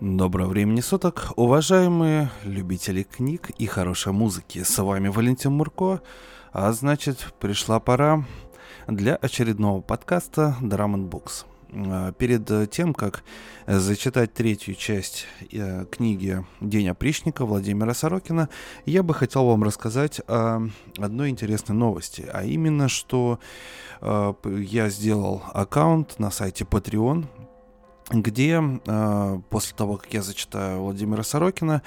Доброго времени суток, уважаемые любители книг и хорошей музыки. С вами Валентин Мурко, а значит пришла пора для очередного подкаста Drum Books. А, перед тем, как зачитать третью часть э, книги «День опричника» Владимира Сорокина, я бы хотел вам рассказать о одной интересной новости, а именно, что э, я сделал аккаунт на сайте Patreon, где э, после того, как я зачитаю Владимира Сорокина,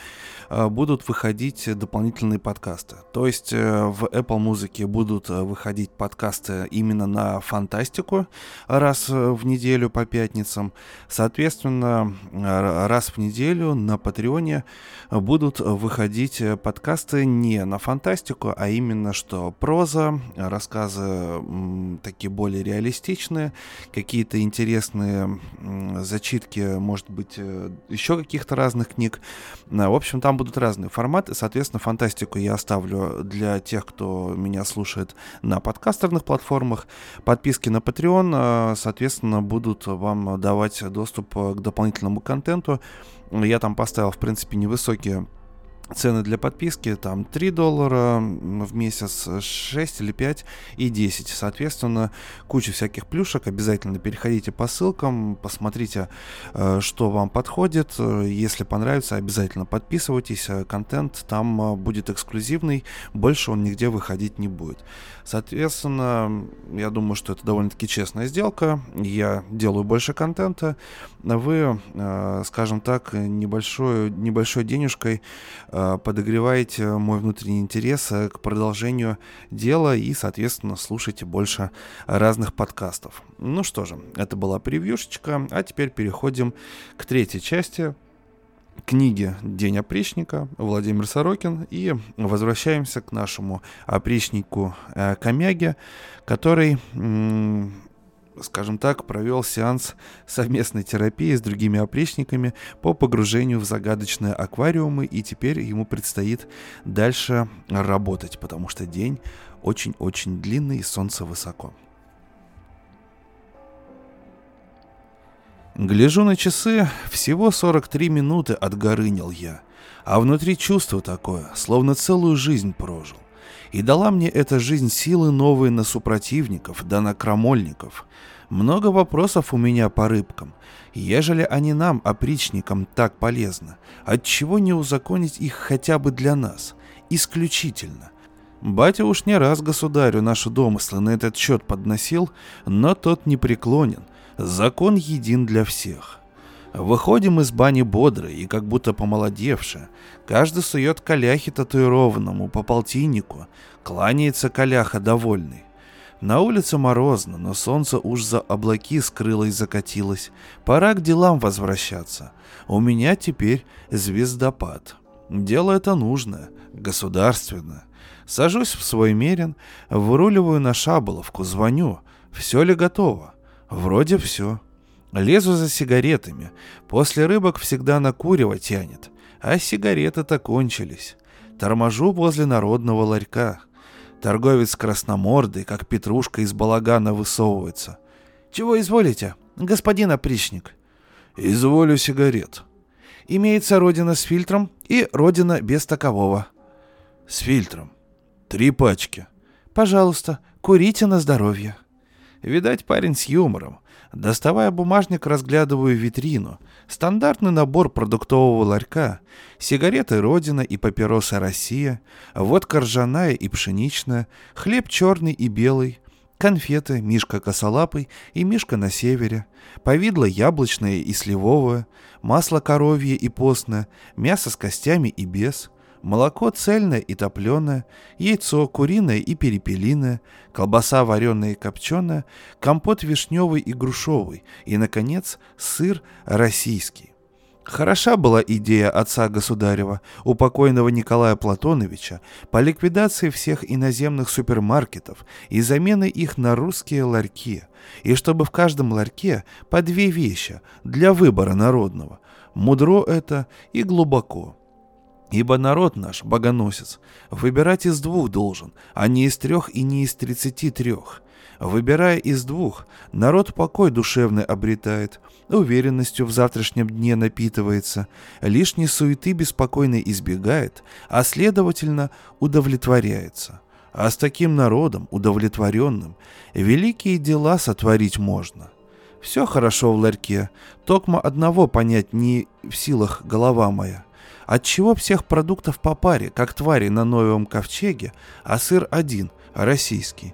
э, будут выходить дополнительные подкасты. То есть э, в Apple Музыке будут выходить подкасты именно на фантастику раз в неделю по пятницам. Соответственно, раз в неделю на Патреоне будут выходить подкасты не на фантастику, а именно что проза, рассказы такие более реалистичные, какие-то интересные зачитки, может быть, э, еще каких-то разных книг. Э, в общем, там будут разные форматы. Соответственно, фантастику я оставлю для тех, кто меня слушает на подкастерных платформах. Подписки на Patreon, э, соответственно, будут вам давать доступ к дополнительному контенту. Я там поставил, в принципе, невысокие Цены для подписки там 3 доллара в месяц, 6 или 5 и 10. Соответственно, куча всяких плюшек. Обязательно переходите по ссылкам, посмотрите, э, что вам подходит. Если понравится, обязательно подписывайтесь. Контент там э, будет эксклюзивный, больше он нигде выходить не будет. Соответственно, я думаю, что это довольно-таки честная сделка. Я делаю больше контента. Вы, э, скажем так, небольшой, небольшой денежкой Э, подогреваете мой внутренний интерес э, к продолжению дела и, соответственно, слушайте больше разных подкастов. Ну что же, это была превьюшечка, а теперь переходим к третьей части книги «День опричника» Владимир Сорокин и возвращаемся к нашему опричнику э, Комяге, который скажем так, провел сеанс совместной терапии с другими опричниками по погружению в загадочные аквариумы, и теперь ему предстоит дальше работать, потому что день очень-очень длинный и солнце высоко. Гляжу на часы, всего 43 минуты отгорынил я, а внутри чувство такое, словно целую жизнь прожил. И дала мне эта жизнь силы новые на супротивников, да на крамольников. Много вопросов у меня по рыбкам. Ежели они нам, опричникам, так полезны, отчего не узаконить их хотя бы для нас? Исключительно. Батя уж не раз государю наши домыслы на этот счет подносил, но тот не преклонен. Закон един для всех. Выходим из бани бодрые и как будто помолодевшие. Каждый сует коляхи татуированному по полтиннику. Кланяется коляха довольный. На улице морозно, но солнце уж за облаки скрылось закатилось. Пора к делам возвращаться. У меня теперь звездопад. Дело это нужное, государственное. Сажусь в свой мерин, выруливаю на шаболовку, звоню. Все ли готово? Вроде все. Лезу за сигаретами. После рыбок всегда накуривать тянет. А сигареты-то кончились. Торможу возле народного ларька. Торговец красномордый, как петрушка из балагана высовывается. «Чего изволите, господин опричник?» «Изволю сигарет». «Имеется родина с фильтром и родина без такового». «С фильтром. Три пачки». «Пожалуйста, курите на здоровье». Видать, парень с юмором. Доставая бумажник, разглядываю витрину. Стандартный набор продуктового ларька. Сигареты «Родина» и папиросы «Россия», водка ржаная и пшеничная, хлеб черный и белый, конфеты «Мишка косолапый» и «Мишка на севере», повидло яблочное и сливовое, масло коровье и постное, мясо с костями и без, молоко цельное и топленое, яйцо куриное и перепелиное, колбаса вареная и копченая, компот вишневый и грушовый и, наконец, сыр российский. Хороша была идея отца государева, у покойного Николая Платоновича, по ликвидации всех иноземных супермаркетов и замены их на русские ларьки, и чтобы в каждом ларьке по две вещи для выбора народного. Мудро это и глубоко. Ибо народ наш, богоносец, выбирать из двух должен, а не из трех и не из тридцати трех. Выбирая из двух, народ покой душевный обретает, уверенностью в завтрашнем дне напитывается, лишней суеты беспокойной избегает, а следовательно удовлетворяется. А с таким народом, удовлетворенным, великие дела сотворить можно. Все хорошо в ларьке, токмо одного понять не в силах голова моя. Отчего всех продуктов по паре, как твари на новом ковчеге, а сыр один, российский?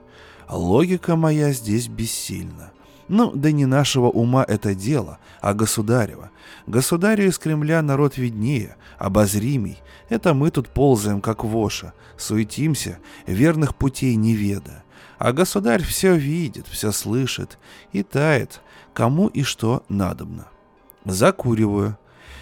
Логика моя здесь бессильна. Ну, да не нашего ума это дело, а государева. Государю из Кремля народ виднее, обозримей. Это мы тут ползаем, как воша, суетимся, верных путей не веда. А государь все видит, все слышит и тает, кому и что надобно. Закуриваю.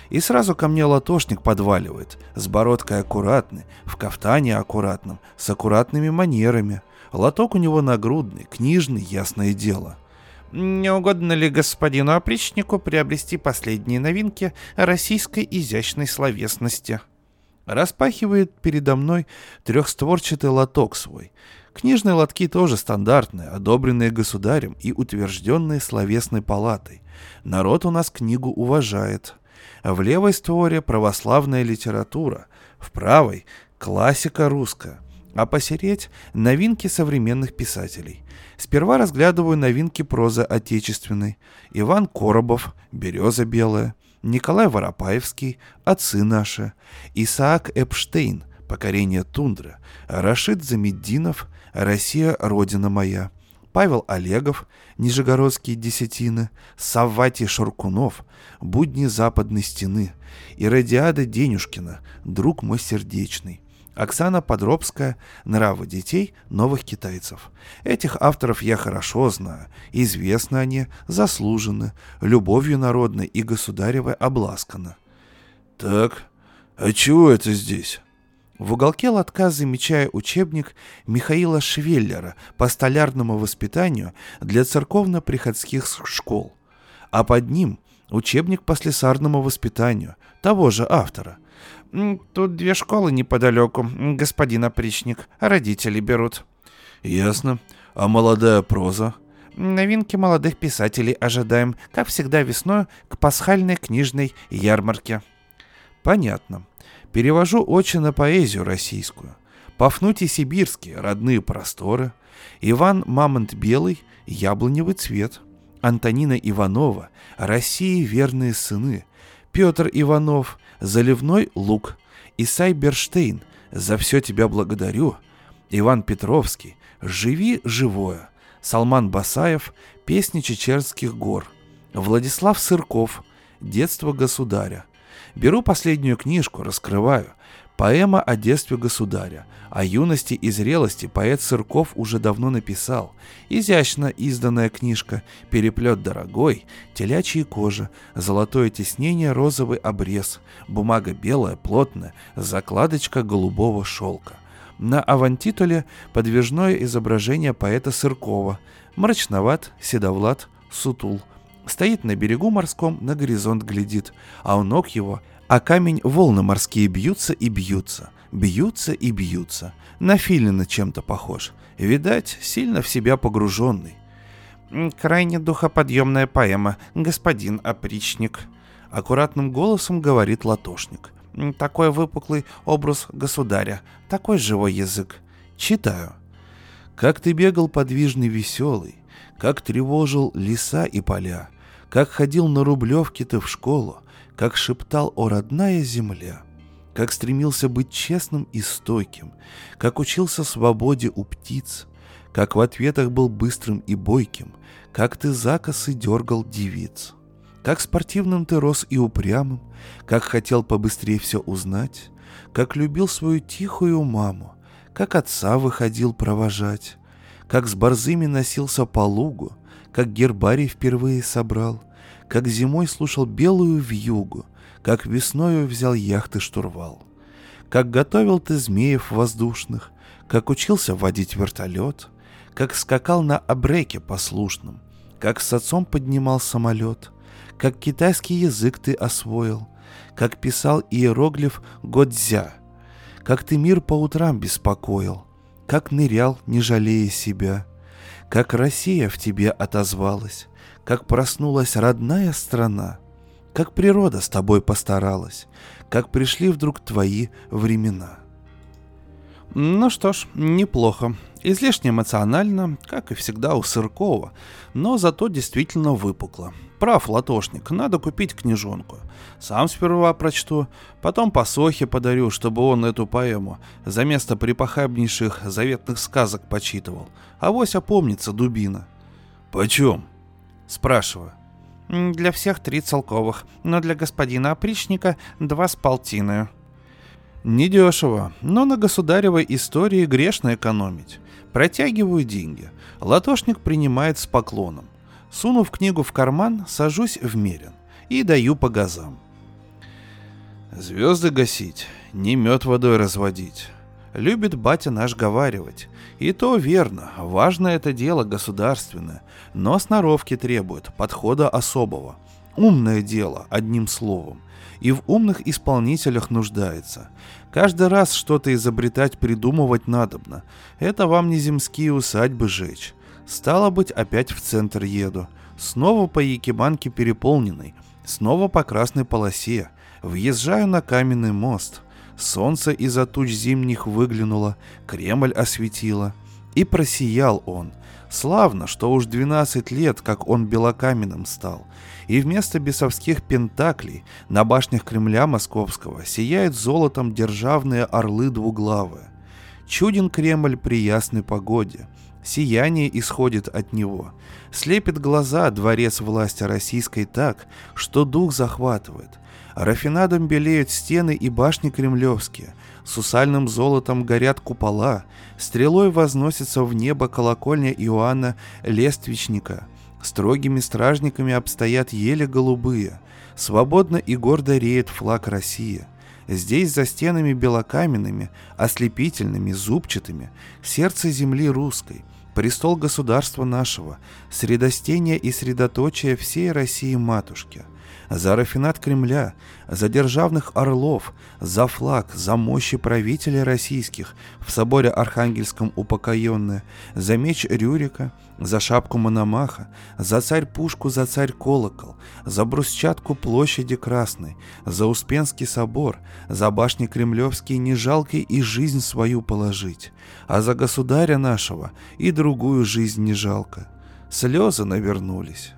И сразу ко мне латошник подваливает, с бородкой аккуратный, в кафтане аккуратном, с аккуратными манерами. Лоток у него нагрудный, книжный, ясное дело. Не угодно ли господину опричнику приобрести последние новинки российской изящной словесности? Распахивает передо мной трехстворчатый лоток свой. Книжные лотки тоже стандартные, одобренные государем и утвержденные словесной палатой. Народ у нас книгу уважает. В левой створе православная литература, в правой — классика русская а посереть — новинки современных писателей. Сперва разглядываю новинки прозы отечественной. Иван Коробов, «Береза белая», Николай Воропаевский, «Отцы наши», Исаак Эпштейн, «Покорение тундры», Рашид Замеддинов, «Россия, Родина моя», Павел Олегов, Нижегородские десятины, Савватий Шаркунов, Будни Западной стены, Иродиада Денюшкина, Друг мой сердечный, Оксана Подробская «Нравы детей новых китайцев». Этих авторов я хорошо знаю. Известны они, заслужены, любовью народной и государевой обласканы. Так, а чего это здесь? В уголке лотка замечаю учебник Михаила Швеллера по столярному воспитанию для церковно-приходских школ, а под ним учебник по слесарному воспитанию того же автора – Тут две школы неподалеку, господин опричник. Родители берут. Ясно. А молодая проза? Новинки молодых писателей ожидаем, как всегда весной, к пасхальной книжной ярмарке. Понятно. Перевожу очень на поэзию российскую. Пафнутий Сибирский, родные просторы. Иван Мамонт Белый, яблоневый цвет. Антонина Иванова, России верные сыны. Петр Иванов, Заливной лук. Исай Берштейн, за все тебя благодарю. Иван Петровский, живи живое. Салман Басаев, песни Чечерских гор. Владислав Сырков, детство государя. Беру последнюю книжку, раскрываю. Поэма о детстве государя. О юности и зрелости поэт Сырков уже давно написал. Изящно изданная книжка, переплет дорогой, телячья кожа, золотое тиснение, розовый обрез, бумага белая, плотная, закладочка голубого шелка. На авантитуле подвижное изображение поэта Сыркова. Мрачноват, седовлад, сутул. Стоит на берегу морском, на горизонт глядит, а у ног его а камень волны морские бьются и бьются, бьются и бьются. На филина чем-то похож. Видать, сильно в себя погруженный. «Крайне духоподъемная поэма, господин опричник», — аккуратным голосом говорит латошник. «Такой выпуклый образ государя, такой живой язык. Читаю. Как ты бегал подвижный веселый, как тревожил леса и поля, как ходил на Рублевке ты в школу, как шептал о родная земля, как стремился быть честным и стойким, как учился свободе у птиц, как в ответах был быстрым и бойким, как ты закосы дергал девиц, как спортивным ты рос и упрямым, как хотел побыстрее все узнать, как любил свою тихую маму, как отца выходил провожать, как с борзыми носился по лугу, как гербарий впервые собрал, как зимой слушал белую вьюгу, как весною взял яхты штурвал. Как готовил ты змеев воздушных, как учился водить вертолет, как скакал на абреке послушном, как с отцом поднимал самолет, как китайский язык ты освоил, как писал иероглиф Годзя, как ты мир по утрам беспокоил, как нырял, не жалея себя, как Россия в тебе отозвалась, как проснулась родная страна, как природа с тобой постаралась, как пришли вдруг твои времена. Ну что ж, неплохо. Излишне эмоционально, как и всегда у Сыркова, но зато действительно выпукло. Прав, латошник, надо купить книжонку. Сам сперва прочту, потом по Сохе подарю, чтобы он эту поэму за место припохабнейших заветных сказок почитывал. А вось опомнится дубина. «Почем?» Спрашиваю. «Для всех три целковых, но для господина опричника два с полтиною». Недешево, но на государевой истории грешно экономить. Протягиваю деньги. Латошник принимает с поклоном. Сунув книгу в карман, сажусь в мерен и даю по газам. Звезды гасить, не мед водой разводить. Любит батя наш говаривать. И то верно, важно это дело государственное, но сноровки требует, подхода особого. Умное дело, одним словом. И в умных исполнителях нуждается. Каждый раз что-то изобретать, придумывать надобно. Это вам не земские усадьбы жечь. Стало быть, опять в центр еду. Снова по Якиманке переполненной. Снова по красной полосе. Въезжаю на каменный мост. Солнце из-за туч зимних выглянуло, Кремль осветило. И просиял он. Славно, что уж 12 лет, как он белокаменным стал. И вместо бесовских пентаклей на башнях Кремля Московского сияют золотом державные орлы двуглавые. Чуден Кремль при ясной погоде — Сияние исходит от него. Слепит глаза дворец власти российской так, что дух захватывает. Рафинадом белеют стены и башни кремлевские, сусальным золотом горят купола, стрелой возносится в небо колокольня Иоанна Лествичника. Строгими стражниками обстоят ели голубые, свободно и гордо реет флаг России – Здесь за стенами белокаменными, ослепительными, зубчатыми, сердце земли русской, престол государства нашего, средостение и средоточие всей России-матушки, за рафинат Кремля, за державных орлов, за флаг, за мощи правителей российских, в соборе Архангельском упокоенное, за меч Рюрика, за шапку Мономаха, за царь-пушку, за царь-колокол, за брусчатку площади Красной, за Успенский собор, за башни Кремлевские не жалко и жизнь свою положить, а за государя нашего и другую жизнь не жалко. Слезы навернулись.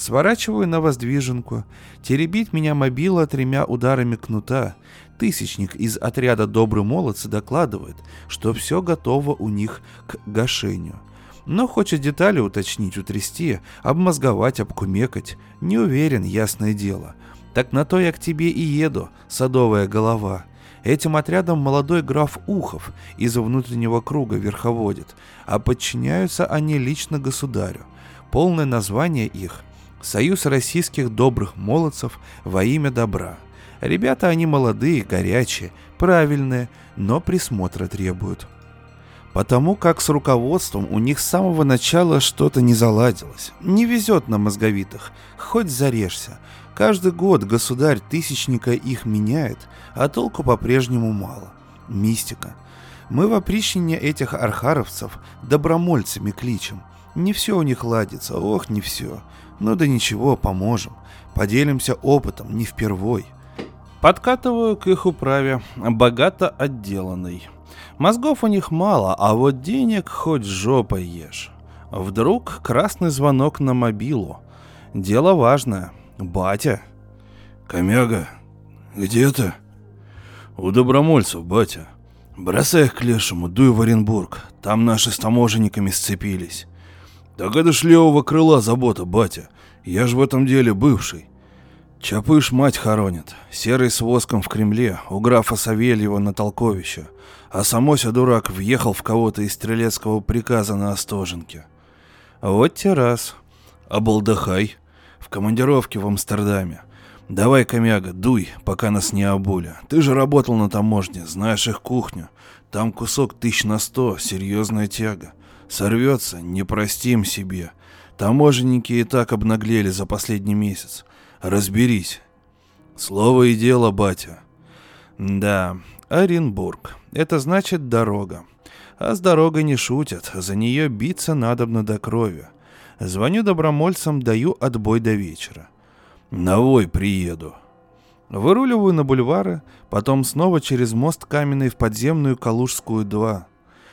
Сворачиваю на воздвиженку. Теребит меня мобила тремя ударами кнута. Тысячник из отряда «Добрый молодцы» докладывает, что все готово у них к гашению. Но хочет детали уточнить, утрясти, обмозговать, обкумекать. Не уверен, ясное дело. Так на то я к тебе и еду, садовая голова. Этим отрядом молодой граф Ухов из внутреннего круга верховодит, а подчиняются они лично государю. Полное название их – Союз российских добрых молодцев во имя добра. Ребята они молодые, горячие, правильные, но присмотра требуют. Потому как с руководством у них с самого начала что-то не заладилось. Не везет на мозговитых, хоть зарежься. Каждый год государь тысячника их меняет, а толку по-прежнему мало. Мистика. Мы в опричнине этих архаровцев добромольцами кличем. Не все у них ладится, ох, не все. Ну да ничего, поможем. Поделимся опытом, не впервой. Подкатываю к их управе, богато отделанной. Мозгов у них мало, а вот денег хоть жопой ешь. Вдруг красный звонок на мобилу. Дело важное. Батя. Комяга, где ты? У добромольцев, батя. Бросай их к лешему, дуй в Оренбург. Там наши с таможенниками сцепились. Так это ж левого крыла забота, батя. Я ж в этом деле бывший. Чапыш мать хоронит. Серый с воском в Кремле, у графа Савельева на Толковище. А самося дурак въехал в кого-то из стрелецкого приказа на Остоженке. Вот те раз. Обалдахай. В командировке в Амстердаме. Давай, комяга, дуй, пока нас не обули. Ты же работал на таможне, знаешь их кухню. Там кусок тысяч на сто, серьезная тяга. Сорвется, не простим себе. Таможенники и так обнаглели за последний месяц. Разберись. Слово и дело, батя. Да, Оренбург. Это значит дорога. А с дорогой не шутят, за нее биться надобно до крови. Звоню добромольцам, даю отбой до вечера. Навой приеду. Выруливаю на бульвары, потом снова через мост каменный в подземную Калужскую 2.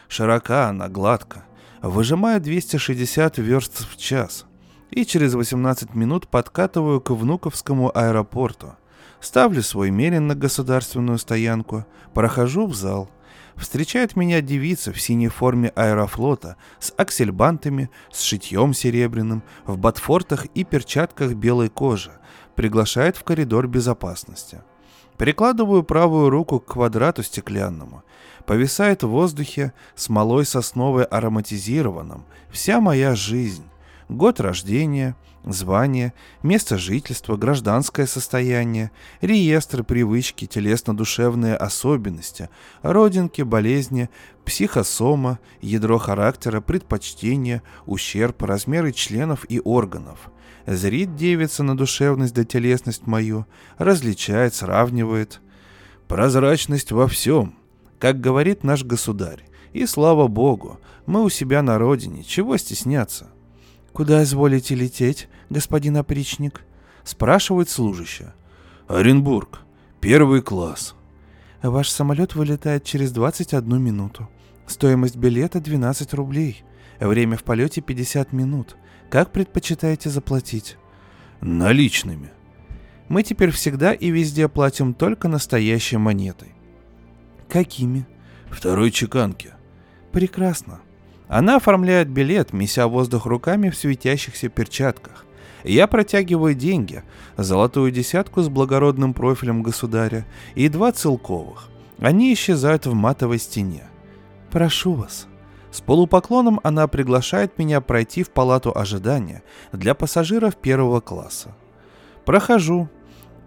Широка она, гладко. Выжимаю 260 верст в час. И через 18 минут подкатываю к Внуковскому аэропорту. Ставлю свой мерин на государственную стоянку, прохожу в зал. Встречает меня девица в синей форме аэрофлота с аксельбантами, с шитьем серебряным, в ботфортах и перчатках белой кожи. Приглашает в коридор безопасности. Прикладываю правую руку к квадрату стеклянному. Повисает в воздухе смолой сосновой ароматизированным. Вся моя жизнь. Год рождения, звание, место жительства, гражданское состояние, реестр, привычки, телесно-душевные особенности, родинки, болезни, психосома, ядро характера, предпочтения, ущерб, размеры членов и органов. Зрит девица на душевность да телесность мою, различает, сравнивает. Прозрачность во всем, как говорит наш государь. И слава богу, мы у себя на родине, чего стесняться? «Куда изволите лететь, господин опричник?» — спрашивает служащая. «Оренбург. Первый класс». «Ваш самолет вылетает через 21 минуту. Стоимость билета 12 рублей. Время в полете 50 минут. Как предпочитаете заплатить?» «Наличными». «Мы теперь всегда и везде платим только настоящей монетой». «Какими?» «Второй чеканки». «Прекрасно. Она оформляет билет, меся воздух руками в светящихся перчатках. Я протягиваю деньги, золотую десятку с благородным профилем государя и два целковых. Они исчезают в матовой стене. «Прошу вас». С полупоклоном она приглашает меня пройти в палату ожидания для пассажиров первого класса. Прохожу.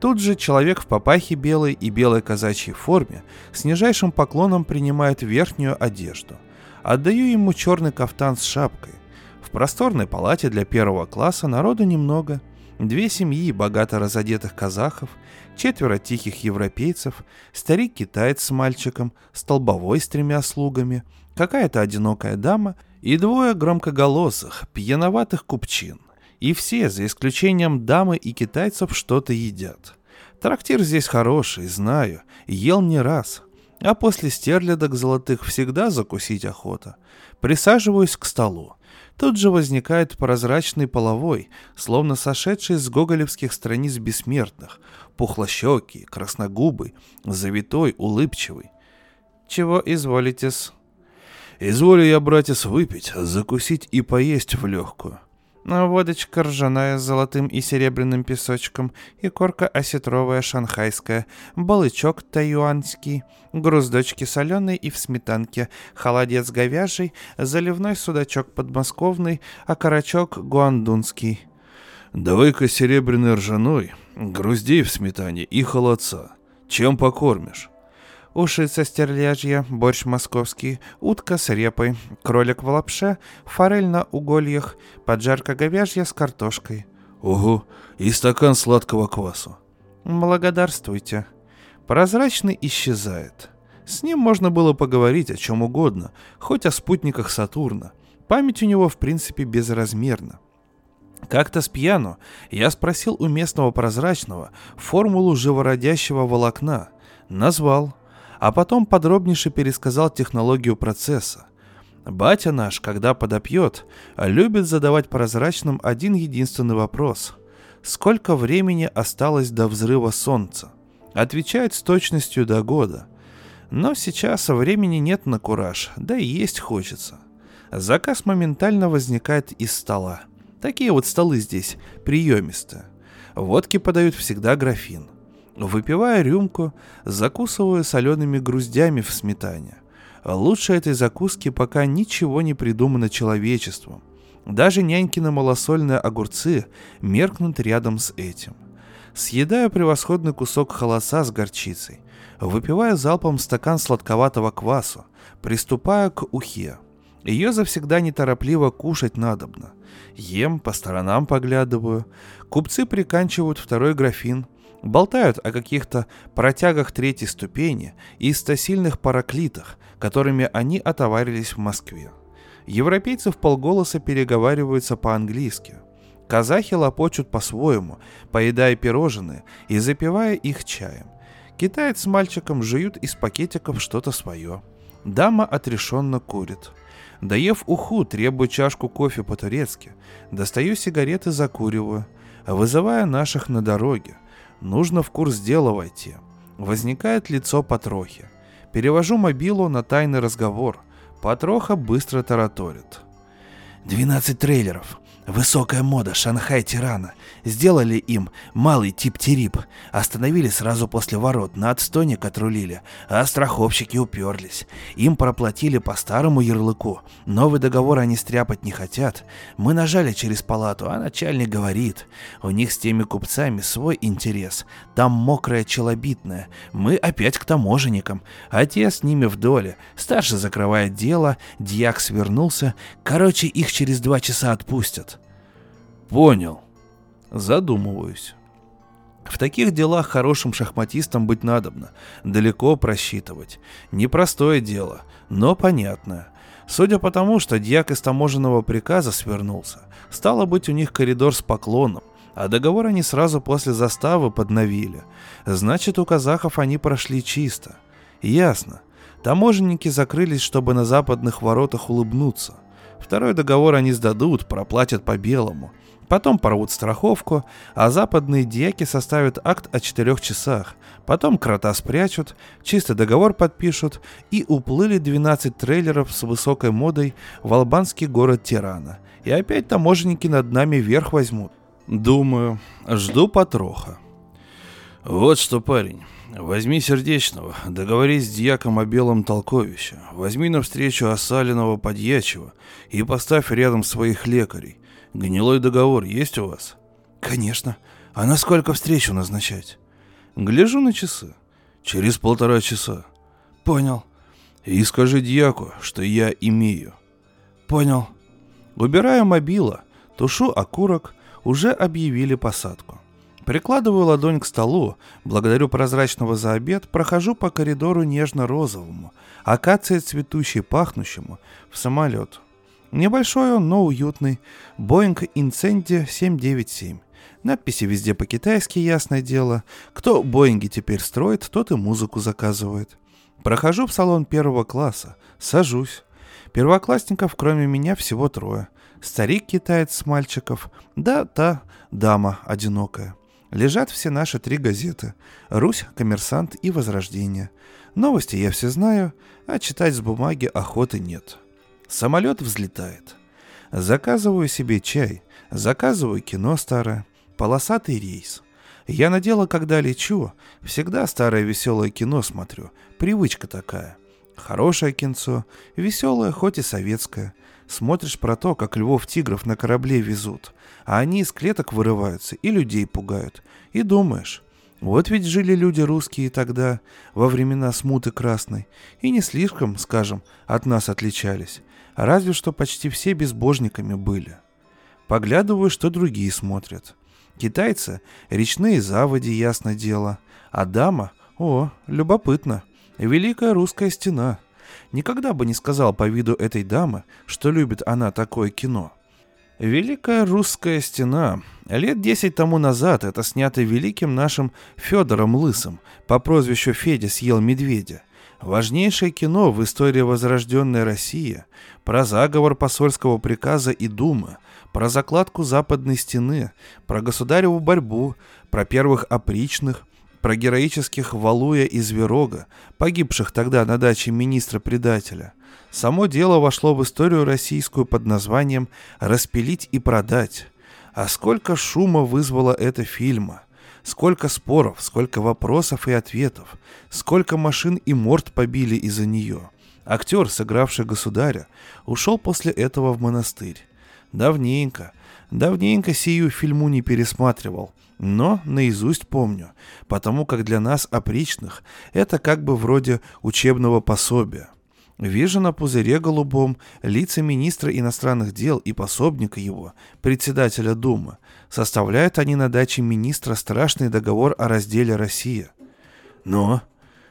Тут же человек в папахе белой и белой казачьей форме с нижайшим поклоном принимает верхнюю одежду – Отдаю ему черный кафтан с шапкой. В просторной палате для первого класса народу немного. Две семьи богато разодетых казахов, четверо тихих европейцев, старик-китаец с мальчиком, столбовой с тремя слугами, какая-то одинокая дама и двое громкоголосых, пьяноватых купчин. И все, за исключением дамы и китайцев, что-то едят. Трактир здесь хороший, знаю, ел не раз. А после стерлядок золотых всегда закусить охота. Присаживаюсь к столу. Тут же возникает прозрачный половой, словно сошедший с гоголевских страниц бессмертных, пухлощекий, красногубый, завитой, улыбчивый. «Чего изволитесь?» «Изволю я, братец, выпить, закусить и поесть в легкую». Водочка ржаная с золотым и серебряным песочком, и корка осетровая шанхайская, балычок таюанский, груздочки соленые и в сметанке, холодец говяжий, заливной судачок подмосковный, а карачок гуандунский. «Давай-ка серебряный ржаной, груздей в сметане и холодца. Чем покормишь?» Ушица стерляжья, борщ московский, утка с репой, кролик в лапше, форель на угольях, поджарка говяжья с картошкой. Ого, и стакан сладкого квасу. Благодарствуйте. Прозрачный исчезает. С ним можно было поговорить о чем угодно, хоть о спутниках Сатурна. Память у него, в принципе, безразмерна. Как-то с пьяну я спросил у местного прозрачного формулу живородящего волокна. Назвал а потом подробнейше пересказал технологию процесса. Батя наш, когда подопьет, любит задавать прозрачным один единственный вопрос. Сколько времени осталось до взрыва солнца? Отвечает с точностью до года. Но сейчас времени нет на кураж, да и есть хочется. Заказ моментально возникает из стола. Такие вот столы здесь, приемистые. Водки подают всегда графин – Выпивая рюмку, закусываю солеными груздями в сметане. Лучше этой закуски пока ничего не придумано человечеством. Даже нянькины малосольные огурцы меркнут рядом с этим. Съедаю превосходный кусок холоса с горчицей. Выпиваю залпом стакан сладковатого квасу. Приступаю к ухе. Ее завсегда неторопливо кушать надобно. Ем, по сторонам поглядываю. Купцы приканчивают второй графин – Болтают о каких-то протягах третьей ступени и стасильных параклитах, которыми они отоварились в Москве. Европейцы в полголоса переговариваются по-английски. Казахи лопочут по-своему, поедая пирожные и запивая их чаем. Китаец с мальчиком жуют из пакетиков что-то свое. Дама отрешенно курит. Доев уху, требую чашку кофе по-турецки. Достаю сигареты, закуриваю. Вызывая наших на дороге. Нужно в курс дела войти. Возникает лицо Патрохи. Перевожу мобилу на тайный разговор. Патроха быстро тараторит. «12 трейлеров. Высокая мода, Шанхай-Тирана. Сделали им малый тип Терип. Остановили сразу после ворот, на отстойник отрулили, а страховщики уперлись. Им проплатили по старому ярлыку. Новый договор они стряпать не хотят. Мы нажали через палату, а начальник говорит, у них с теми купцами свой интерес. Там мокрая челобитная. Мы опять к таможенникам. Те с ними в доле. Старший закрывает дело, дьяк свернулся. Короче, их через два часа отпустят. Понял. Задумываюсь. В таких делах хорошим шахматистом быть надобно, далеко просчитывать. Непростое дело, но понятное. Судя по тому, что дьяк из таможенного приказа свернулся, стало быть у них коридор с поклоном, а договор они сразу после заставы подновили. Значит, у казахов они прошли чисто. Ясно. Таможенники закрылись, чтобы на западных воротах улыбнуться. Второй договор они сдадут, проплатят по белому. Потом порвут страховку, а западные дьяки составят акт о четырех часах. Потом крота спрячут, чистый договор подпишут и уплыли 12 трейлеров с высокой модой в албанский город Тирана. И опять таможенники над нами верх возьмут. Думаю, жду потроха. Вот что, парень, возьми сердечного, договорись с дьяком о белом толковище, возьми навстречу осаленного подьячего и поставь рядом своих лекарей. Гнилой договор есть у вас? Конечно. А на сколько встречу назначать? Гляжу на часы. Через полтора часа. Понял. И скажи дьяку, что я имею. Понял. Убираю мобила, тушу окурок, уже объявили посадку. Прикладываю ладонь к столу, благодарю прозрачного за обед, прохожу по коридору нежно-розовому, акации цветущей пахнущему, в самолет. Небольшой он, но уютный. Boeing Incendia 797. Надписи везде по-китайски, ясное дело. Кто Боинги теперь строит, тот и музыку заказывает. Прохожу в салон первого класса. Сажусь. Первоклассников, кроме меня, всего трое. Старик-китаец с мальчиков. Да, та дама одинокая. Лежат все наши три газеты. «Русь», «Коммерсант» и «Возрождение». Новости я все знаю, а читать с бумаги охоты нет. Самолет взлетает. Заказываю себе чай, заказываю кино старое, полосатый рейс. Я надела, когда лечу, всегда старое веселое кино смотрю, привычка такая. Хорошее кинцо, веселое, хоть и советское. Смотришь про то, как львов-тигров на корабле везут, а они из клеток вырываются и людей пугают. И думаешь, вот ведь жили люди русские тогда, во времена смуты красной, и не слишком, скажем, от нас отличались. Разве что почти все безбожниками были. Поглядываю, что другие смотрят. Китайцы — речные заводи, ясно дело. А дама — о, любопытно. Великая русская стена. Никогда бы не сказал по виду этой дамы, что любит она такое кино. Великая русская стена. Лет десять тому назад это снято великим нашим Федором Лысым по прозвищу Федя съел медведя. Важнейшее кино в истории возрожденной России про заговор посольского приказа и Думы, про закладку западной стены, про государеву борьбу, про первых опричных, про героических Валуя и Зверога, погибших тогда на даче министра-предателя. Само дело вошло в историю российскую под названием «Распилить и продать». А сколько шума вызвало это фильма – Сколько споров, сколько вопросов и ответов, сколько машин и морд побили из-за нее. Актер, сыгравший государя, ушел после этого в монастырь. Давненько, давненько сию фильму не пересматривал, но наизусть помню, потому как для нас, опричных, это как бы вроде учебного пособия. Вижу на пузыре голубом лица министра иностранных дел и пособника его, председателя Думы, Составляют они на даче министра страшный договор о разделе России. Но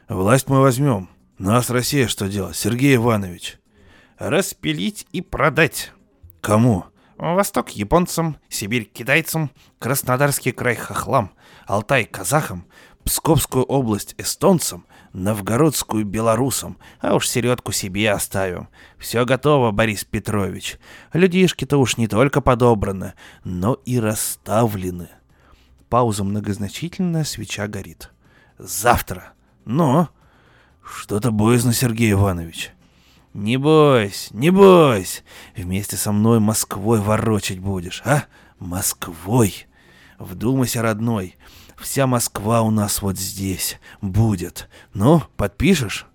власть мы возьмем. Нас Россия что делать, Сергей Иванович? Распилить и продать. Кому? Восток японцам, Сибирь китайцам, Краснодарский край хохлам, Алтай казахам, Псковскую область эстонцам, Новгородскую белорусам, а уж середку себе оставим. Все готово, Борис Петрович. Людишки-то уж не только подобраны, но и расставлены. Пауза многозначительная, свеча горит. Завтра. Но... Что-то боязно, Сергей Иванович. Не бойся, не бойся. Вместе со мной Москвой ворочать будешь, а? Москвой. Вдумайся, родной. Вся Москва у нас вот здесь будет. Ну, подпишешь?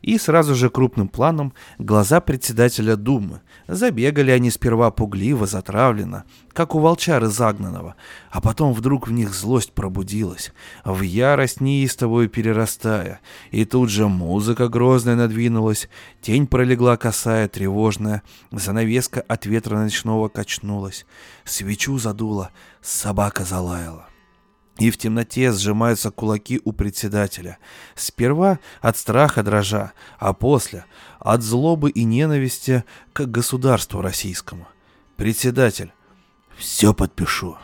И сразу же крупным планом глаза председателя Думы. Забегали они сперва пугливо, затравленно, как у волчары загнанного, а потом вдруг в них злость пробудилась, в ярость неистовую перерастая, и тут же музыка грозная надвинулась, тень пролегла косая, тревожная, занавеска от ветра ночного качнулась, свечу задула, собака залаяла и в темноте сжимаются кулаки у председателя. Сперва от страха дрожа, а после от злобы и ненависти к государству российскому. Председатель. Все подпишу.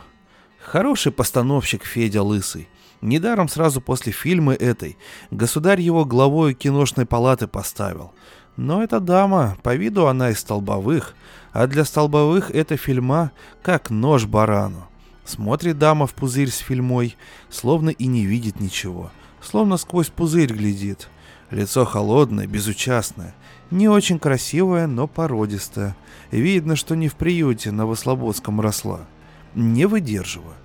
Хороший постановщик Федя Лысый. Недаром сразу после фильма этой государь его главой киношной палаты поставил. Но эта дама, по виду она из столбовых, а для столбовых эта фильма как нож барану. Смотрит дама в пузырь с фильмой, словно и не видит ничего, словно сквозь пузырь глядит. Лицо холодное, безучастное, не очень красивое, но породистое. Видно, что не в приюте на Вослободском росла. Не выдерживаю.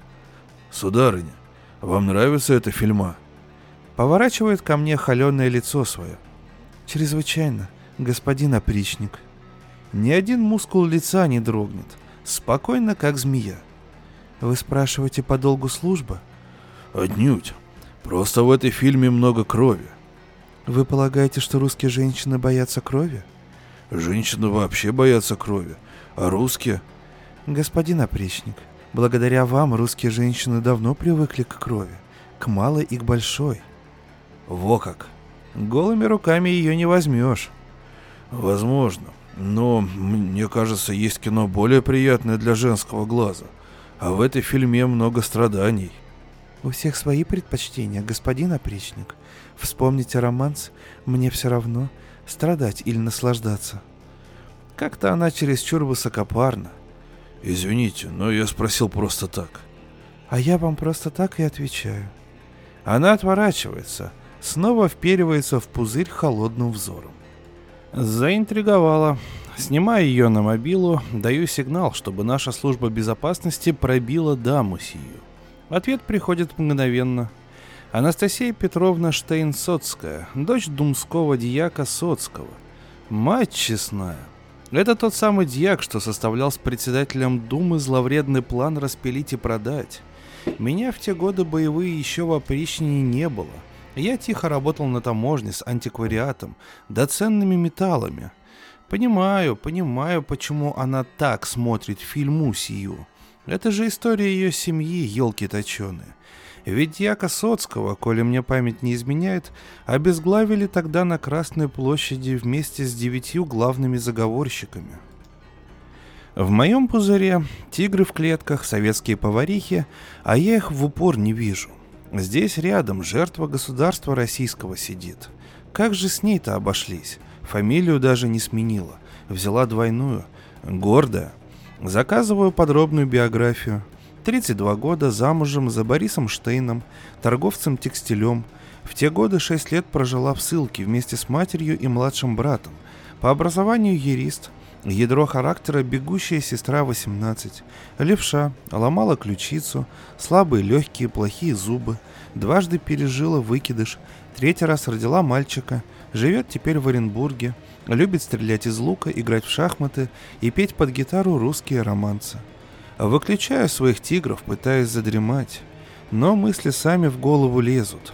«Сударыня, вам нравится эта фильма?» Поворачивает ко мне холеное лицо свое. «Чрезвычайно, господин опричник». Ни один мускул лица не дрогнет. Спокойно, как змея. Вы спрашиваете по долгу службы? Отнюдь. Просто в этой фильме много крови. Вы полагаете, что русские женщины боятся крови? Женщины вообще боятся крови. А русские? Господин опричник, благодаря вам русские женщины давно привыкли к крови. К малой и к большой. Во как. Голыми руками ее не возьмешь. Возможно. Но, мне кажется, есть кино более приятное для женского глаза – а в этой фильме много страданий. У всех свои предпочтения, господин опричник. Вспомните романс «Мне все равно, страдать или наслаждаться». Как-то она чересчур высокопарна. Извините, но я спросил просто так. А я вам просто так и отвечаю. Она отворачивается, снова вперивается в пузырь холодным взором. Заинтриговала. Снимаю ее на мобилу, даю сигнал, чтобы наша служба безопасности пробила даму сию. Ответ приходит мгновенно. Анастасия Петровна Штейн-Соцкая, дочь думского дьяка Соцкого. Мать честная. Это тот самый дьяк, что составлял с председателем Думы зловредный план распилить и продать. Меня в те годы боевые еще в опричнине не было. Я тихо работал на таможне с антиквариатом, да ценными металлами – Понимаю, понимаю, почему она так смотрит фильму сию. Это же история ее семьи, елки точеные. Ведь Яка Соцкого, коли мне память не изменяет, обезглавили тогда на Красной площади вместе с девятью главными заговорщиками. В моем пузыре тигры в клетках, советские поварихи, а я их в упор не вижу. Здесь рядом жертва государства российского сидит. Как же с ней-то обошлись? Фамилию даже не сменила. Взяла двойную. Гордая. Заказываю подробную биографию. 32 года замужем за Борисом Штейном, торговцем текстилем. В те годы 6 лет прожила в ссылке вместе с матерью и младшим братом. По образованию юрист. Ядро характера бегущая сестра 18. Левша, ломала ключицу, слабые легкие, плохие зубы. Дважды пережила выкидыш, третий раз родила мальчика – Живет теперь в Оренбурге, любит стрелять из лука, играть в шахматы и петь под гитару русские романсы. Выключаю своих тигров, пытаясь задремать, но мысли сами в голову лезут.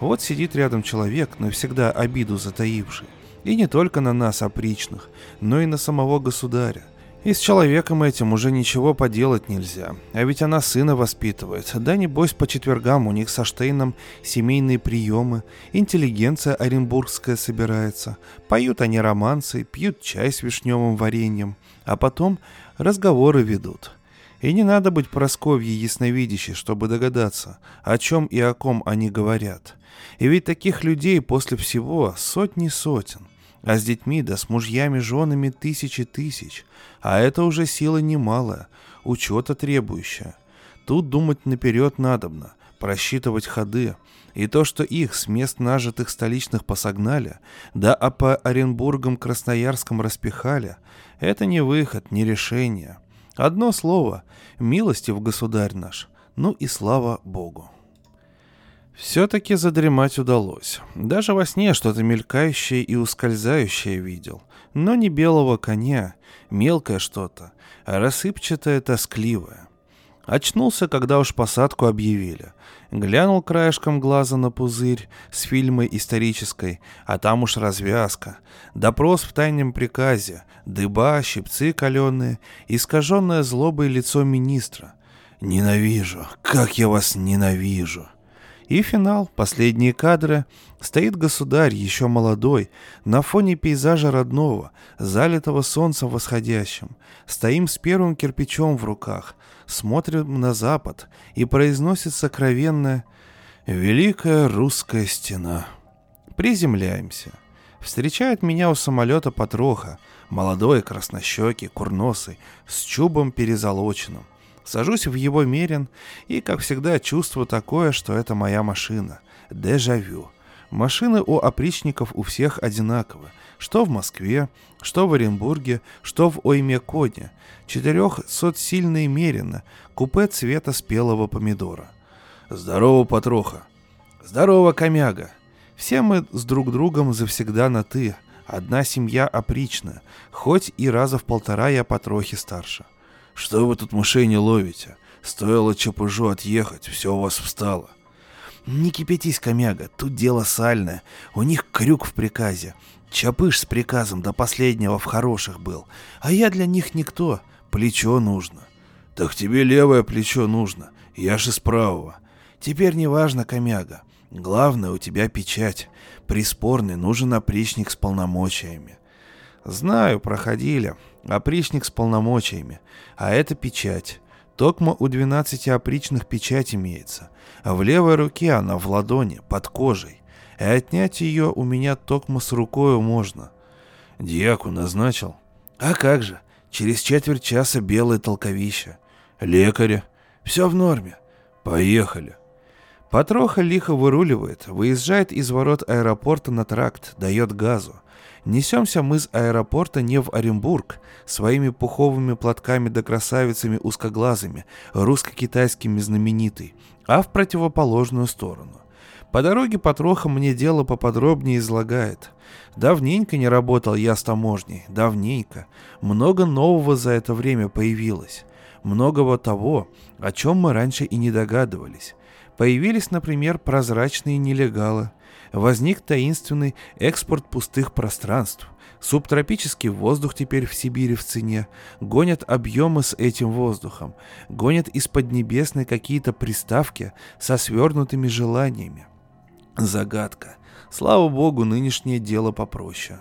Вот сидит рядом человек, навсегда обиду затаивший. И не только на нас, опричных, но и на самого государя. И с человеком этим уже ничего поделать нельзя. А ведь она сына воспитывает. Да небось по четвергам у них со Штейном семейные приемы, интеллигенция оренбургская собирается. Поют они романсы, пьют чай с вишневым вареньем, а потом разговоры ведут. И не надо быть Просковьей ясновидящей, чтобы догадаться, о чем и о ком они говорят. И ведь таких людей после всего сотни сотен. А с детьми да с мужьями, женами тысячи тысяч. А это уже сила немалая, учета требующая. Тут думать наперед надобно, просчитывать ходы. И то, что их с мест нажитых столичных посогнали, да а по Оренбургам Красноярском распихали, это не выход, не решение. Одно слово — милостив государь наш, ну и слава Богу. Все-таки задремать удалось. Даже во сне что-то мелькающее и ускользающее видел. Но не белого коня, мелкое что-то, а рассыпчатое, тоскливое. Очнулся, когда уж посадку объявили. Глянул краешком глаза на пузырь с фильмой исторической, а там уж развязка. Допрос в тайном приказе, дыба, щипцы каленые, искаженное злобой лицо министра. «Ненавижу! Как я вас ненавижу!» И финал, последние кадры. Стоит государь, еще молодой, на фоне пейзажа родного, залитого солнцем восходящим. Стоим с первым кирпичом в руках, смотрим на запад и произносит сокровенное «Великая русская стена». Приземляемся. Встречает меня у самолета Патроха, молодой, краснощекий, курносый, с чубом перезолоченным. Сажусь в его мерин и, как всегда, чувствую такое, что это моя машина. Дежавю. Машины у опричников у всех одинаковы. Что в Москве, что в Оренбурге, что в Оймеконе. Четырехсотсильные мерина, купе цвета спелого помидора. Здорово, Патроха. Здорово, Комяга. Все мы с друг другом завсегда на «ты». Одна семья опричная, хоть и раза в полтора я Патрохи старше. — что вы тут мышей не ловите? Стоило чапужу отъехать, все у вас встало. Не кипятись, комяга, тут дело сальное. У них крюк в приказе. Чапыш с приказом до последнего в хороших был. А я для них никто. Плечо нужно. Так тебе левое плечо нужно. Я же с правого. Теперь не важно, комяга. Главное, у тебя печать. Приспорный нужен опричник с полномочиями. Знаю, проходили. Опричник с полномочиями. А это печать. Токма у 12 опричных печать имеется. А в левой руке она в ладони, под кожей. И отнять ее у меня токма с рукою можно. Дьяку назначил. А как же? Через четверть часа белое толковище. Лекаря. Все в норме. Поехали. Патроха лихо выруливает, выезжает из ворот аэропорта на тракт, дает газу. Несемся мы с аэропорта не в Оренбург, своими пуховыми платками да красавицами узкоглазыми, русско-китайскими знаменитый, а в противоположную сторону. По дороге Патроха мне дело поподробнее излагает. Давненько не работал я с таможней, давненько. Много нового за это время появилось. Многого того, о чем мы раньше и не догадывались. Появились, например, прозрачные нелегалы – возник таинственный экспорт пустых пространств. Субтропический воздух теперь в Сибири в цене. Гонят объемы с этим воздухом. Гонят из Поднебесной какие-то приставки со свернутыми желаниями. Загадка. Слава богу, нынешнее дело попроще.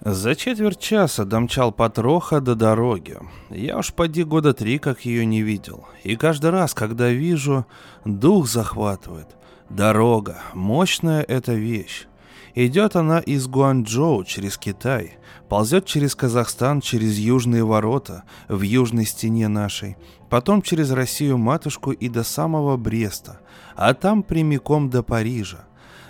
За четверть часа домчал Патроха до дороги. Я уж поди года три, как ее не видел. И каждый раз, когда вижу, дух захватывает. Дорога. Мощная эта вещь. Идет она из Гуанчжоу через Китай, ползет через Казахстан, через южные ворота, в южной стене нашей, потом через Россию-матушку и до самого Бреста, а там прямиком до Парижа.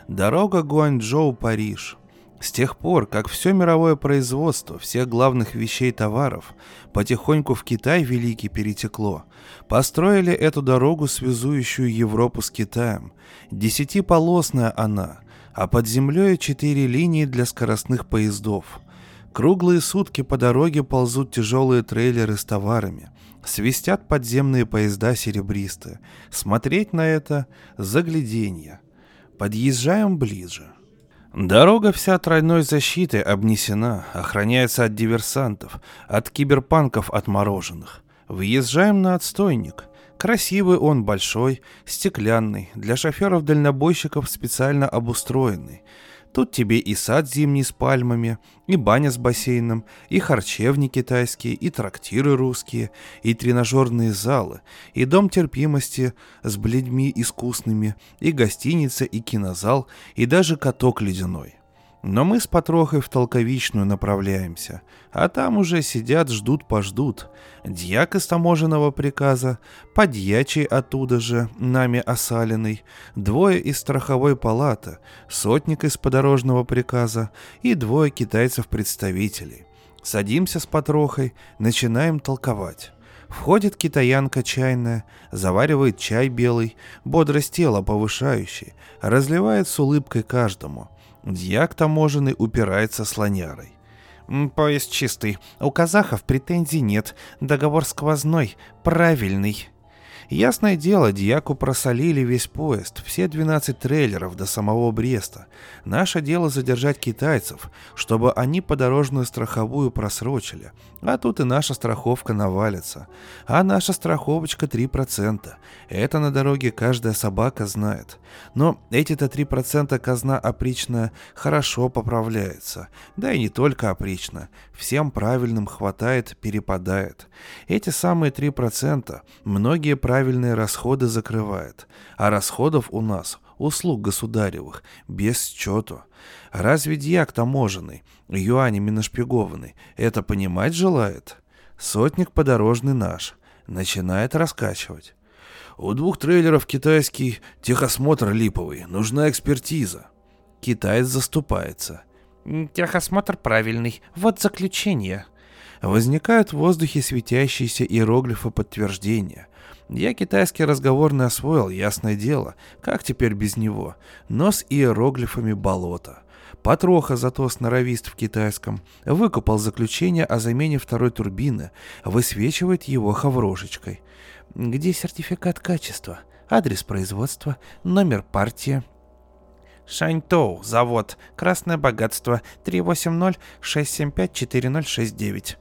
Дорога Гуанчжоу-Париж. С тех пор, как все мировое производство всех главных вещей товаров потихоньку в Китай великий перетекло, построили эту дорогу, связующую Европу с Китаем. Десятиполосная она, а под землей четыре линии для скоростных поездов. Круглые сутки по дороге ползут тяжелые трейлеры с товарами. Свистят подземные поезда серебристые. Смотреть на это – загляденье. Подъезжаем ближе – Дорога вся тройной защитой обнесена, охраняется от диверсантов, от киберпанков отмороженных. Въезжаем на отстойник. Красивый он, большой, стеклянный, для шоферов-дальнобойщиков специально обустроенный. Тут тебе и сад зимний с пальмами, и баня с бассейном, и харчевни китайские, и трактиры русские, и тренажерные залы, и дом терпимости с бледьми искусными, и гостиница, и кинозал, и даже каток ледяной. Но мы с Потрохой в Толковичную направляемся, а там уже сидят, ждут-пождут. Дьяк из таможенного приказа, подьячий оттуда же, нами осаленный, двое из страховой палаты, сотник из подорожного приказа и двое китайцев-представителей. Садимся с Потрохой, начинаем толковать. Входит китаянка чайная, заваривает чай белый, бодрость тела повышающий, разливает с улыбкой каждому – Дьяк таможенный упирается слонярой. «Поезд чистый. У казахов претензий нет. Договор сквозной. Правильный». Ясное дело, Дьяку просолили весь поезд, все 12 трейлеров до самого Бреста. Наше дело задержать китайцев, чтобы они подорожную страховую просрочили. А тут и наша страховка навалится. А наша страховочка 3%. Это на дороге каждая собака знает. Но эти-то 3% казна опричная хорошо поправляется. Да и не только опрично. Всем правильным хватает, перепадает. Эти самые 3% многие правильные расходы закрывает. А расходов у нас, услуг государевых, без счету. Разве дьяк таможенный, юанями нашпигованный, это понимать желает? Сотник подорожный наш. Начинает раскачивать. У двух трейлеров китайский техосмотр липовый. Нужна экспертиза. Китаец заступается. Техосмотр правильный. Вот заключение. Возникают в воздухе светящиеся иероглифы подтверждения. Я китайский разговорный освоил, ясное дело. Как теперь без него? Но с иероглифами болото. Патроха зато сноровист в китайском выкупал заключение о замене второй турбины, высвечивает его хаврошечкой. Где сертификат качества? Адрес производства, номер партии. Шаньтоу, завод, Красное богатство, 380-675-4069.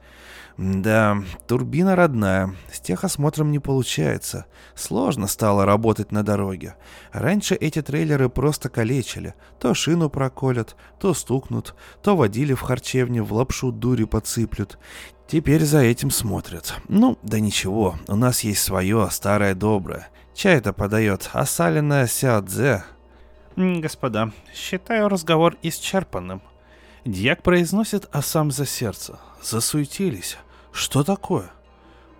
Да, турбина родная, с техосмотром не получается. Сложно стало работать на дороге. Раньше эти трейлеры просто калечили. То шину проколят, то стукнут, то водили в харчевне, в лапшу дури подсыплют. Теперь за этим смотрят. Ну, да ничего, у нас есть свое, старое доброе. Чай-то подает, а саленная сядзе. Господа, считаю разговор исчерпанным. Дьяк произносит, а сам за сердце. Засуетились. Что такое?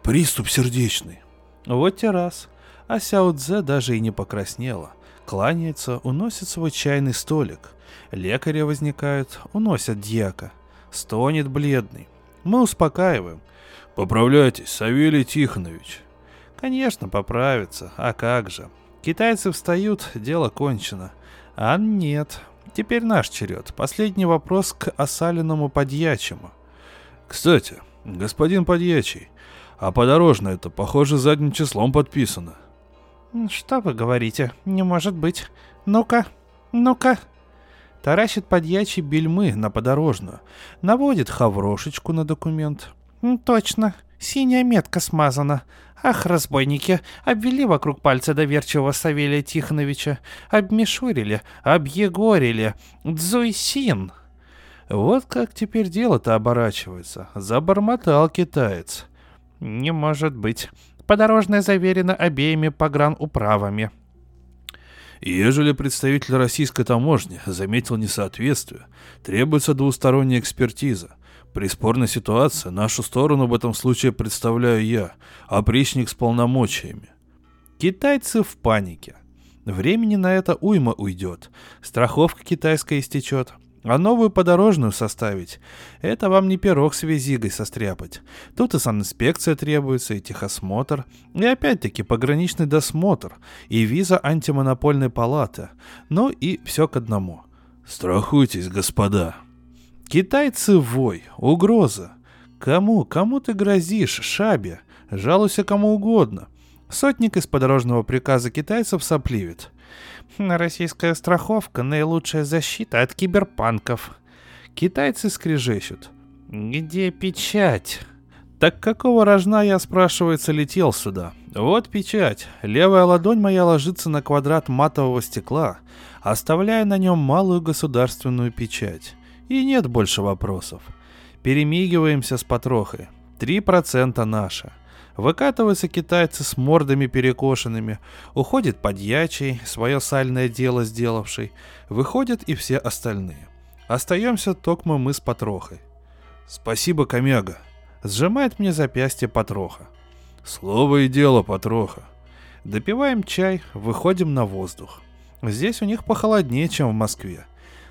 Приступ сердечный. Вот те раз. А Сяо Цзэ даже и не покраснела. Кланяется, уносит свой чайный столик. Лекаря возникают, уносят дьяка. Стонет бледный. Мы успокаиваем. Поправляйтесь, Савелий Тихонович. Конечно, поправится. А как же? Китайцы встают, дело кончено. А нет. Теперь наш черед. Последний вопрос к осаленному подьячему. Кстати, господин подьячий, а подорожное это, похоже, задним числом подписано. Что вы говорите? Не может быть. Ну-ка, ну-ка. Таращит подьячий бельмы на подорожную. Наводит хаврошечку на документ. Точно, синяя метка смазана. Ах, разбойники, обвели вокруг пальца доверчивого Савелия Тихоновича, обмешурили, объегорили. Дзуйсин. Вот как теперь дело-то оборачивается. Забормотал китаец. Не может быть. Подорожное заверено обеими погрануправами. Ежели представитель российской таможни заметил несоответствие, требуется двусторонняя экспертиза. При спорной ситуации нашу сторону в этом случае представляю я, опричник с полномочиями. Китайцы в панике. Времени на это уйма уйдет. Страховка китайская истечет. А новую подорожную составить — это вам не пирог с визигой состряпать. Тут и санинспекция требуется, и техосмотр, и опять-таки пограничный досмотр, и виза антимонопольной палаты. Ну и все к одному. Страхуйтесь, господа. Китайцы вой, угроза. Кому, кому ты грозишь, шабе? Жалуйся кому угодно. Сотник из подорожного приказа китайцев сопливит. Российская страховка – наилучшая защита от киберпанков. Китайцы скрежещут. Где печать? Так какого рожна я, спрашивается, летел сюда? Вот печать. Левая ладонь моя ложится на квадрат матового стекла, оставляя на нем малую государственную печать. И нет больше вопросов. Перемигиваемся с потрохой. Три процента наше. Выкатываются китайцы с мордами перекошенными, уходит подьячий, свое сальное дело сделавший, выходят и все остальные. Остаемся токмо мы с Потрохой. «Спасибо, Комяга!» Сжимает мне запястье Потроха. «Слово и дело, Потроха!» Допиваем чай, выходим на воздух. Здесь у них похолоднее, чем в Москве.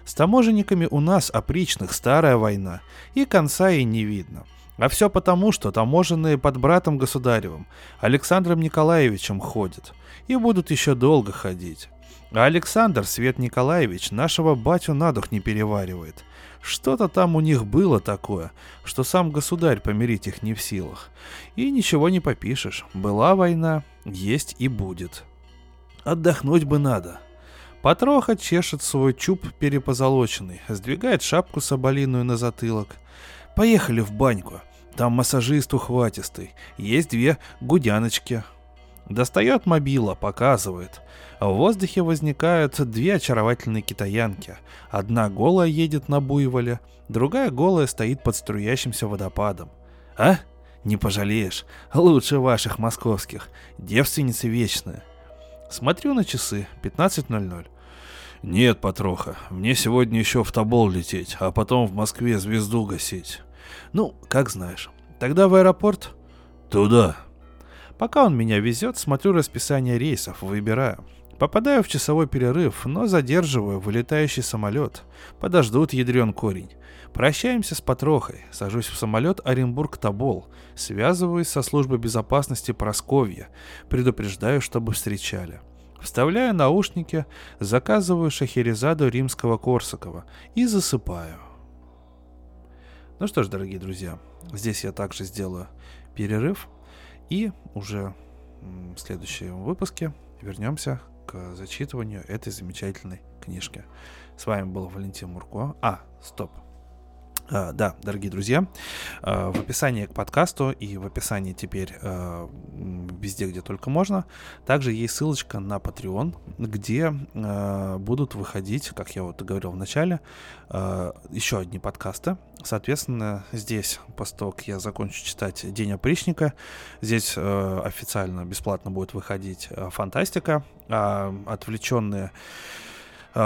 С таможенниками у нас опричных старая война, и конца ей не видно – а все потому, что таможенные под братом государевым, Александром Николаевичем ходят. И будут еще долго ходить. А Александр, Свет Николаевич, нашего батю на дух не переваривает. Что-то там у них было такое, что сам государь помирить их не в силах. И ничего не попишешь. Была война, есть и будет. Отдохнуть бы надо. Потроха чешет свой чуб перепозолоченный, сдвигает шапку соболиную на затылок. Поехали в баньку. Там массажист ухватистый. Есть две гудяночки. Достает мобила, показывает. В воздухе возникают две очаровательные китаянки. Одна голая едет на буйволе, другая голая стоит под струящимся водопадом. А? Не пожалеешь. Лучше ваших московских. Девственница вечная. Смотрю на часы. 15.00. Нет, Патроха, мне сегодня еще в Тобол лететь, а потом в Москве звезду гасить. Ну, как знаешь. Тогда в аэропорт? Туда. Пока он меня везет, смотрю расписание рейсов, выбираю. Попадаю в часовой перерыв, но задерживаю вылетающий самолет. Подождут ядрен корень. Прощаемся с Потрохой, сажусь в самолет Оренбург-Тобол, связываюсь со службой безопасности Просковья, предупреждаю, чтобы встречали. Вставляю наушники, заказываю шахерезаду римского Корсакова и засыпаю. Ну что ж, дорогие друзья, здесь я также сделаю перерыв. И уже в следующем выпуске вернемся к зачитыванию этой замечательной книжки. С вами был Валентин Мурко. А, стоп. А, да, дорогие друзья, а, в описании к подкасту и в описании теперь а, везде, где только можно, также есть ссылочка на Patreon, где будут выходить, как я вот говорил в начале, еще одни подкасты. Соответственно, здесь, после того, как я закончу читать День опричника, здесь официально бесплатно будет выходить фантастика, а отвлеченные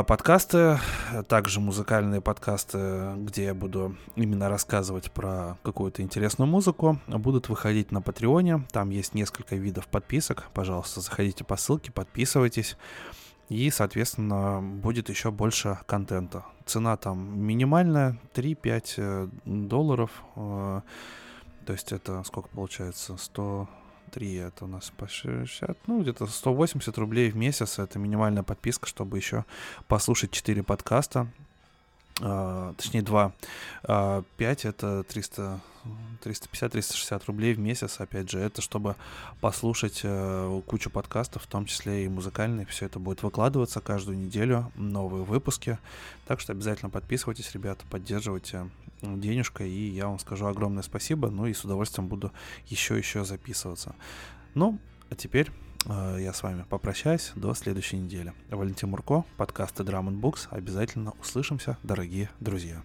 подкасты, также музыкальные подкасты, где я буду именно рассказывать про какую-то интересную музыку, будут выходить на Патреоне. Там есть несколько видов подписок. Пожалуйста, заходите по ссылке, подписывайтесь. И, соответственно, будет еще больше контента. Цена там минимальная, 3-5 э, долларов. Э, то есть это сколько получается? 100, 3 это у нас по 60, ну где-то 180 рублей в месяц. Это минимальная подписка, чтобы еще послушать 4 подкаста. Uh, точнее 2. Uh, 5 это 300, 350-360 рублей в месяц, опять же, это чтобы послушать uh, кучу подкастов, в том числе и музыкальные, все это будет выкладываться каждую неделю, новые выпуски, так что обязательно подписывайтесь, ребята, поддерживайте денежка, и я вам скажу огромное спасибо, ну и с удовольствием буду еще-еще записываться. Ну, а теперь э, я с вами попрощаюсь до следующей недели. Валентин Мурко, подкасты Drum Books. Обязательно услышимся, дорогие друзья.